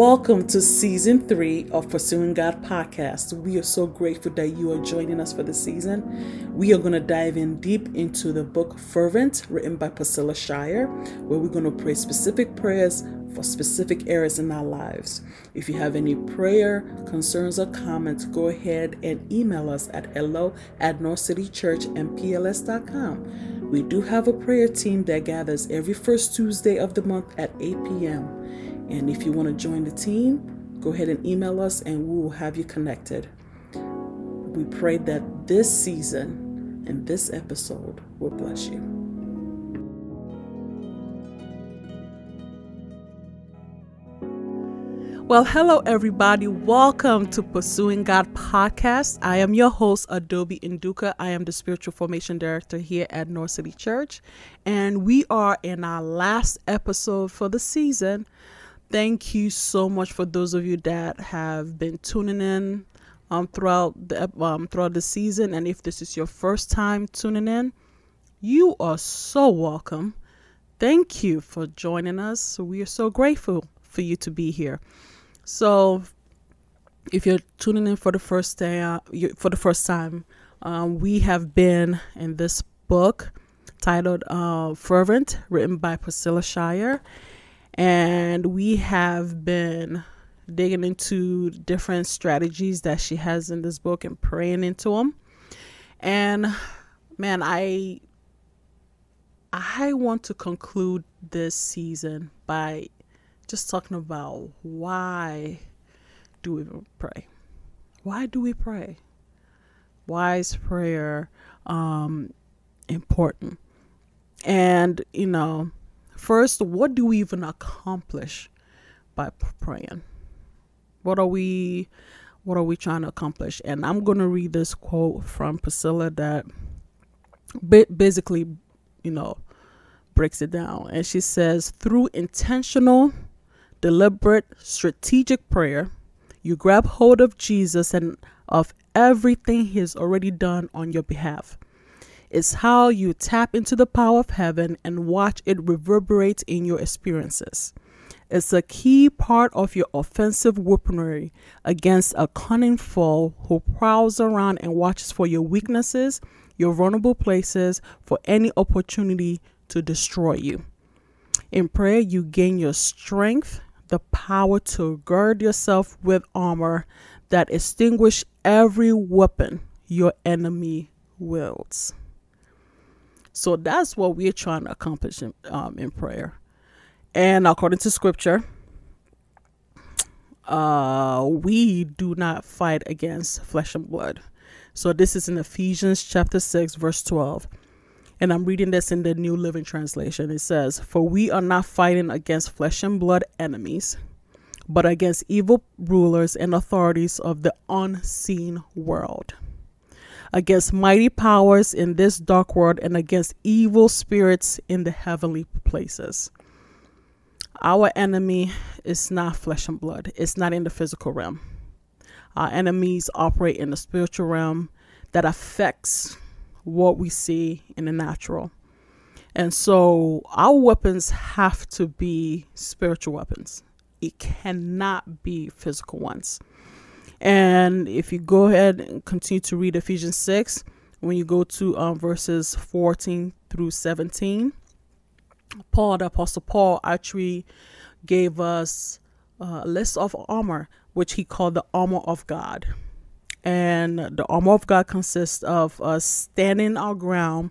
Welcome to season three of Pursuing God podcast. We are so grateful that you are joining us for the season. We are going to dive in deep into the book Fervent, written by Priscilla Shirer, where we're going to pray specific prayers for specific areas in our lives. If you have any prayer, concerns, or comments, go ahead and email us at hello at northcitychurchmpls.com. We do have a prayer team that gathers every first Tuesday of the month at 8 p.m. And if you want to join the team, go ahead and email us and we will have you connected. We pray that this season and this episode will bless you. Well, hello, everybody. Welcome to Pursuing God podcast. I am your host, Adobe Induka. I am the Spiritual Formation Director here at North City Church. And we are in our last episode for the season thank you so much for those of you that have been tuning in um, throughout the um, throughout the season. And if this is your first time tuning in, you are so welcome. Thank you for joining us. We are so grateful for you to be here. So, if you're tuning in for the first day, uh, for the first time, um, we have been in this book titled uh, "Fervent," written by Priscilla Shirer and we have been digging into different strategies that she has in this book and praying into them. And man, I I want to conclude this season by just talking about why do we pray? Why do we pray? Why is prayer um, important? And you know, First, what do we even accomplish by praying? What are we what are we trying to accomplish? And I'm going to read this quote from Priscilla that basically, you know, breaks it down. And she says, through intentional, deliberate, strategic prayer, you grab hold of Jesus and of everything he has already done on your behalf. It's how you tap into the power of heaven and watch it reverberate in your experiences. It's a key part of your offensive weaponry against a cunning foe who prowls around and watches for your weaknesses, your vulnerable places, for any opportunity to destroy you. In prayer, you gain your strength, the power to gird yourself with armor that extinguish every weapon your enemy wields. So that's what we're trying to accomplish in, um, in prayer. And according to scripture, uh, we do not fight against flesh and blood. So this is in Ephesians chapter 6, verse 12. And I'm reading this in the New Living Translation. It says, For we are not fighting against flesh and blood enemies, but against evil rulers and authorities of the unseen world against mighty powers in this dark world and against evil spirits in the heavenly places. Our enemy is not flesh and blood, it's not in the physical realm. Our enemies operate in the spiritual realm that affects what we see in the natural. And so our weapons have to be spiritual weapons. It cannot be physical ones. And if you go ahead and continue to read Ephesians 6, when you go to um, verses 14 through 17, Paul, the Apostle Paul, actually gave us a list of armor, which he called the armor of God. And the armor of God consists of us standing our ground,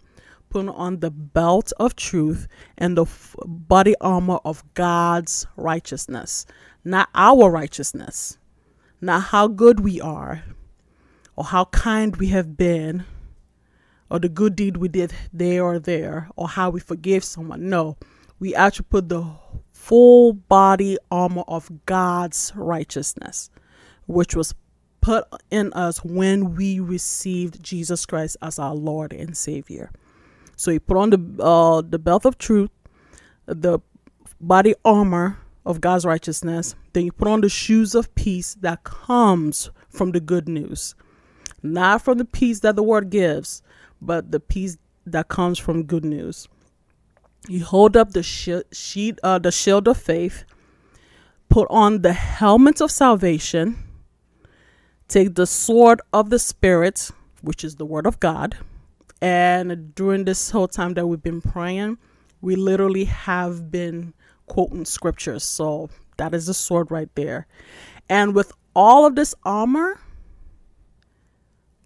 putting on the belt of truth and the body armor of God's righteousness, not our righteousness not how good we are or how kind we have been or the good deed we did there or there or how we forgive someone. No, we actually put the full body armor of God's righteousness, which was put in us when we received Jesus Christ as our Lord and Savior. So he put on the uh, the belt of truth, the body armor of God's righteousness, then you put on the shoes of peace that comes from the good news. Not from the peace that the word gives, but the peace that comes from good news. You hold up the sh- sheet, uh, the shield of faith, put on the helmet of salvation, take the sword of the Spirit, which is the Word of God. And during this whole time that we've been praying, we literally have been quoting scriptures. So that is the sword right there. And with all of this armor,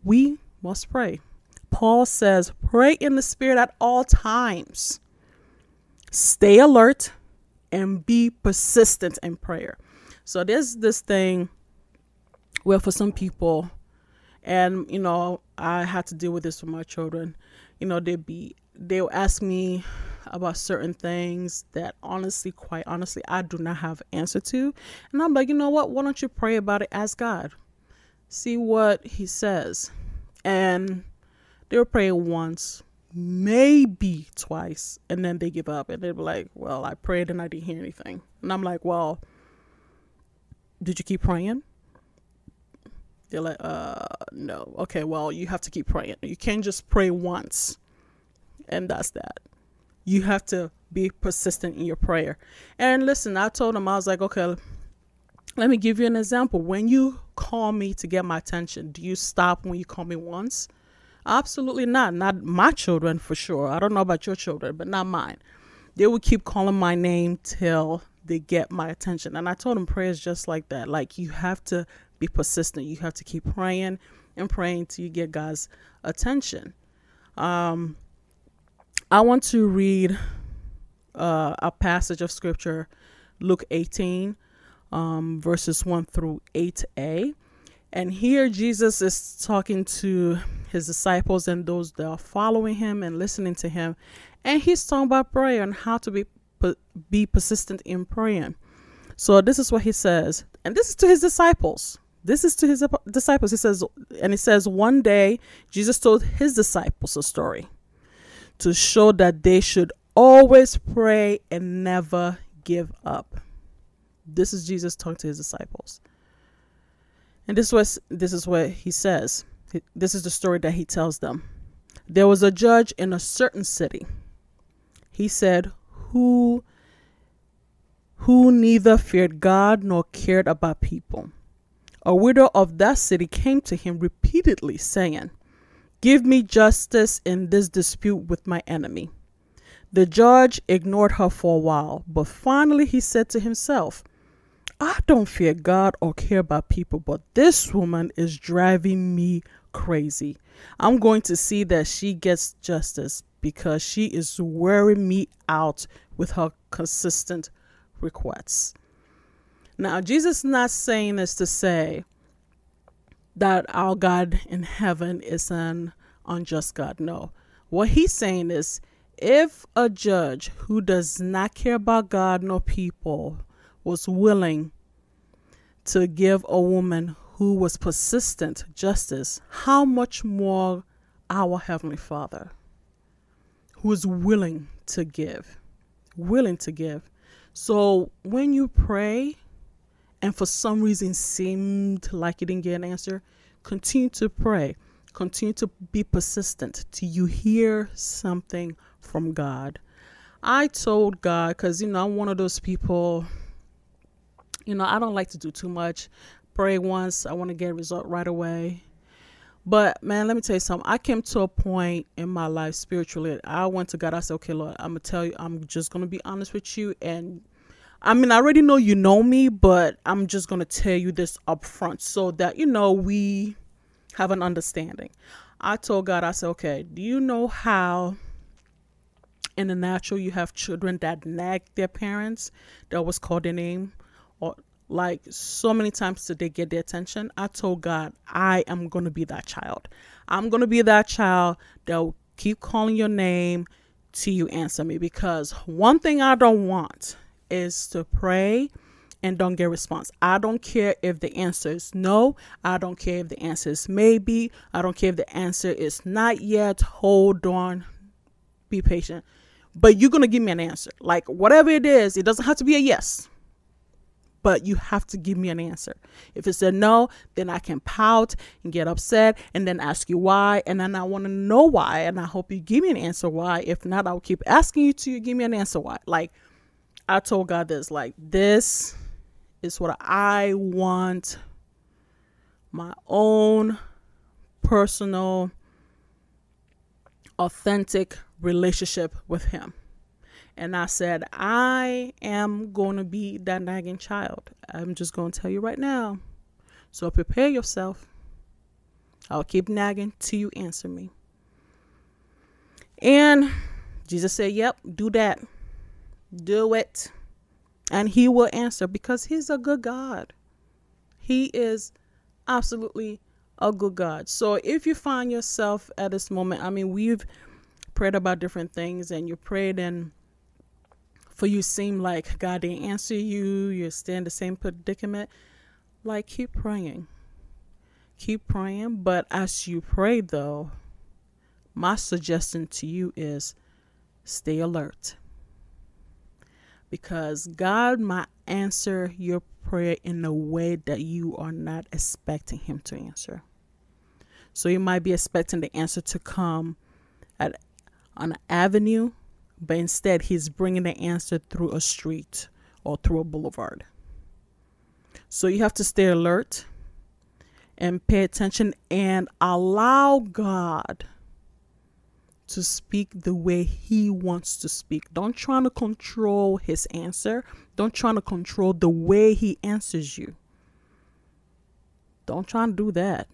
we must pray. Paul says, pray in the Spirit at all times. Stay alert and be persistent in prayer. So there's this thing where for some people, and you know, I had to deal with this with my children. You know, they'd be they'll ask me about certain things that honestly, quite honestly, I do not have answer to. And I'm like, you know what? Why don't you pray about it? Ask God. See what he says. And they were praying once, maybe twice, and then they give up and they'll be like, Well, I prayed and I didn't hear anything. And I'm like, Well, did you keep praying? They're like, uh, no. Okay, well, you have to keep praying. You can't just pray once, and that's that. You have to be persistent in your prayer. And listen, I told him, I was like, okay, let me give you an example. When you call me to get my attention, do you stop when you call me once? Absolutely not. Not my children for sure. I don't know about your children, but not mine. They would keep calling my name till they get my attention. And I told him prayer is just like that. Like you have to be persistent. You have to keep praying and praying till you get God's attention. Um, I want to read uh, a passage of scripture, Luke 18, um, verses 1 through 8a. And here Jesus is talking to his disciples and those that are following him and listening to him. And he's talking about prayer and how to be be persistent in praying. So this is what he says, and this is to his disciples. This is to his disciples. He says, and he says, one day Jesus told his disciples a story to show that they should always pray and never give up. This is Jesus talking to his disciples. And this was this is what he says. This is the story that he tells them. There was a judge in a certain city. He said, "Who who neither feared God nor cared about people." A widow of that city came to him repeatedly, saying, Give me justice in this dispute with my enemy. The judge ignored her for a while, but finally he said to himself, I don't fear God or care about people, but this woman is driving me crazy. I'm going to see that she gets justice because she is wearing me out with her consistent requests. Now, Jesus is not saying this to say that our God in heaven is an unjust God. No. What he's saying is if a judge who does not care about God nor people was willing to give a woman who was persistent justice, how much more our Heavenly Father, who is willing to give, willing to give. So when you pray, and for some reason seemed like you didn't get an answer, continue to pray. Continue to be persistent till you hear something from God. I told God, because, you know, I'm one of those people, you know, I don't like to do too much. Pray once, I want to get a result right away. But man, let me tell you something. I came to a point in my life spiritually. I went to God. I said, "Okay, Lord, I'm gonna tell you. I'm just gonna be honest with you, and I mean, I already know you know me, but I'm just going to tell you this up front so that, you know, we have an understanding. I told God, I said, okay, do you know how in the natural you have children that nag their parents? That was called their name. Or like so many times did they get their attention? I told God, I am going to be that child. I'm going to be that child that will keep calling your name till you answer me because one thing I don't want is to pray and don't get response. I don't care if the answer is no. I don't care if the answer is maybe. I don't care if the answer is not yet. Hold on. Be patient. But you're going to give me an answer. Like whatever it is, it doesn't have to be a yes. But you have to give me an answer. If it's a no, then I can pout and get upset and then ask you why. And then I want to know why. And I hope you give me an answer why. If not, I'll keep asking you to give me an answer why. Like, I told God this like this is what I want my own personal, authentic relationship with Him. And I said, I am going to be that nagging child. I'm just going to tell you right now. So prepare yourself. I'll keep nagging till you answer me. And Jesus said, Yep, do that. Do it. And he will answer because he's a good God. He is absolutely a good God. So if you find yourself at this moment, I mean, we've prayed about different things and you prayed and for you seem like God didn't answer you, you're still in the same predicament, like keep praying. Keep praying. But as you pray though, my suggestion to you is stay alert. Because God might answer your prayer in a way that you are not expecting Him to answer. So you might be expecting the answer to come at on an avenue, but instead He's bringing the answer through a street or through a boulevard. So you have to stay alert and pay attention and allow God to speak the way he wants to speak. Don't try to control his answer. Don't try to control the way he answers you. Don't try to do that.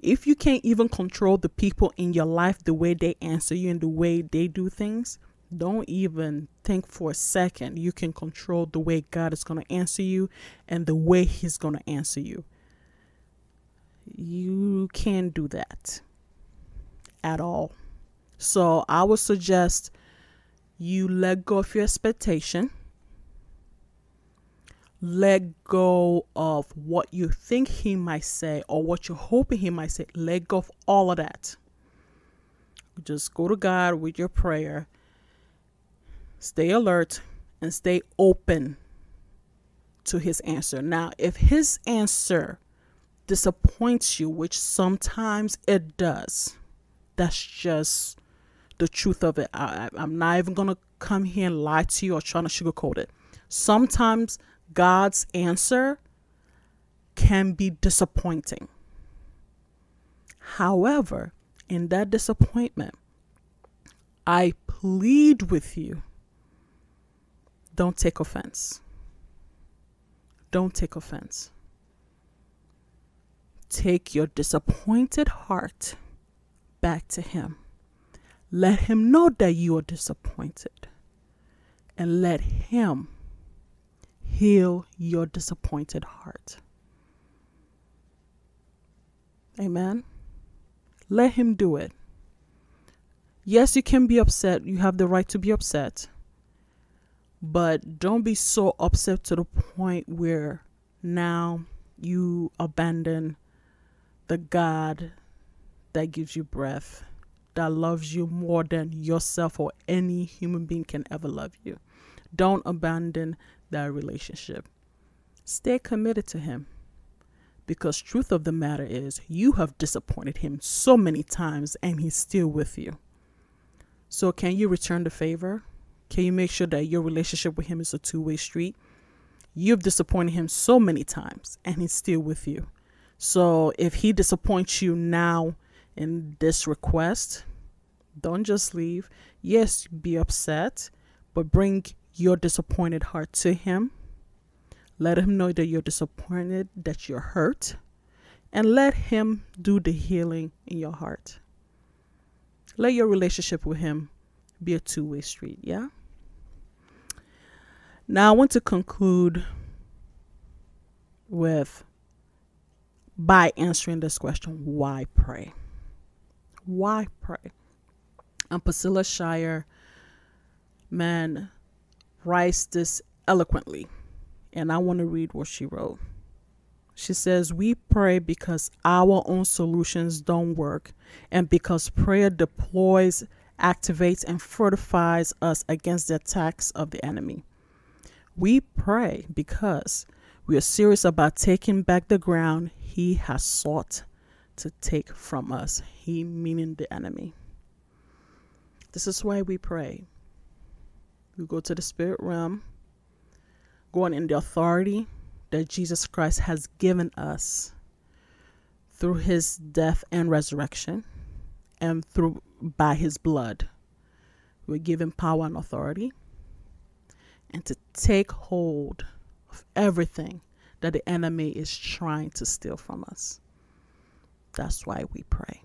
If you can't even control the people in your life the way they answer you and the way they do things, don't even think for a second you can control the way God is going to answer you and the way He's going to answer you. You can't do that at all. So I would suggest you let go of your expectation. Let go of what you think he might say or what you're hoping he might say. Let go of all of that. Just go to God with your prayer. Stay alert and stay open to his answer. Now, if his answer disappoints you, which sometimes it does, that's just the truth of it. I, I'm not even going to come here and lie to you or trying to sugarcoat it. Sometimes God's answer can be disappointing. However, in that disappointment, I plead with you don't take offense. Don't take offense. Take your disappointed heart back to Him let him know that you are disappointed. And let him heal your disappointed heart. Amen. Let him do it. Yes, you can be upset. You have the right to be upset. But don't be so upset to the point where now you abandon the God that gives you breath that loves you more than yourself or any human being can ever love you. Don't abandon that relationship. Stay committed to him. Because truth of the matter is you have disappointed him so many times and he's still with you. So can you return the favor? Can you make sure that your relationship with him is a two-way street? You've disappointed him so many times and he's still with you. So if he disappoints you now in this request, don't just leave. Yes, be upset, but bring your disappointed heart to Him. Let Him know that you're disappointed, that you're hurt, and let Him do the healing in your heart. Let your relationship with Him be a two way street, yeah? Now, I want to conclude with by answering this question why pray? Why pray? And Priscilla Shirer, man, writes this eloquently. And I want to read what she wrote. She says, We pray because our own solutions don't work and because prayer deploys, activates, and fortifies us against the attacks of the enemy. We pray because we are serious about taking back the ground he has sought to take from us, he meaning the enemy. This is why we pray. We go to the spirit realm, going in the authority that Jesus Christ has given us through his death and resurrection and through by his blood. We're given power and authority and to take hold of everything that the enemy is trying to steal from us. That's why we pray.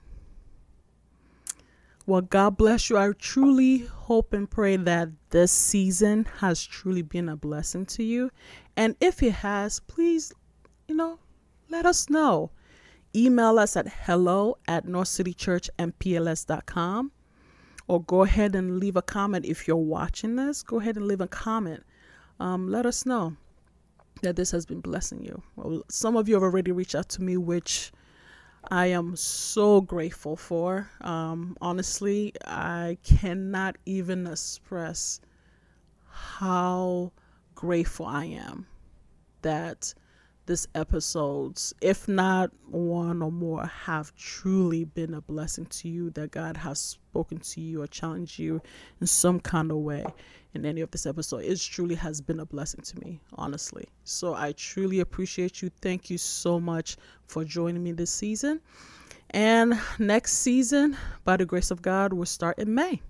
Well, God bless you. I truly hope and pray that this season has truly been a blessing to you. And if it has, please, you know, let us know. Email us at hello at northcitychurchmpls.com or go ahead and leave a comment. If you're watching this, go ahead and leave a comment. Um, let us know that this has been blessing you. Well, some of you have already reached out to me, which I am so grateful for. Um, honestly, I cannot even express how grateful I am that this episodes, if not one or more, have truly been a blessing to you, that God has spoken to you or challenged you in some kind of way in any of this episode. It truly has been a blessing to me, honestly. So I truly appreciate you. Thank you so much for joining me this season. And next season, by the grace of God, will start in May.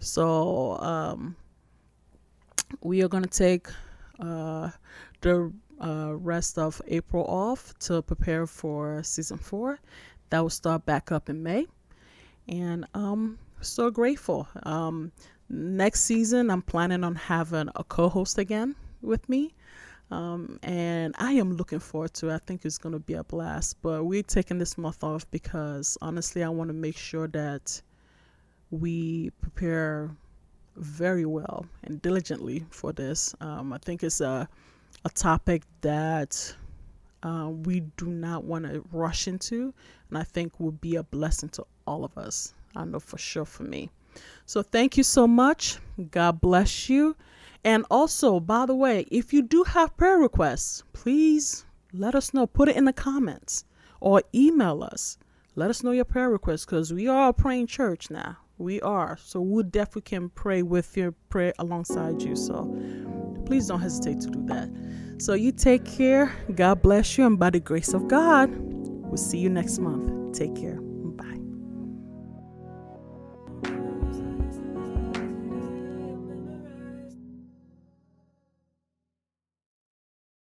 So um, we are going to take uh, the uh, rest of April off to prepare for season four. That will start back up in May. And um so grateful. Um, next season, I'm planning on having a co host again with me. Um, and I am looking forward to it. I think it's going to be a blast. But we're taking this month off because honestly, I want to make sure that we prepare very well and diligently for this. Um, I think it's a a topic that uh, we do not want to rush into, and I think will be a blessing to all of us. I know for sure for me. So thank you so much. God bless you. And also, by the way, if you do have prayer requests, please let us know. Put it in the comments or email us. Let us know your prayer requests because we are a praying church now. We are. So we definitely can pray with your prayer alongside you. So please don't hesitate to do that. So you take care. God bless you. And by the grace of God, we'll see you next month. Take care.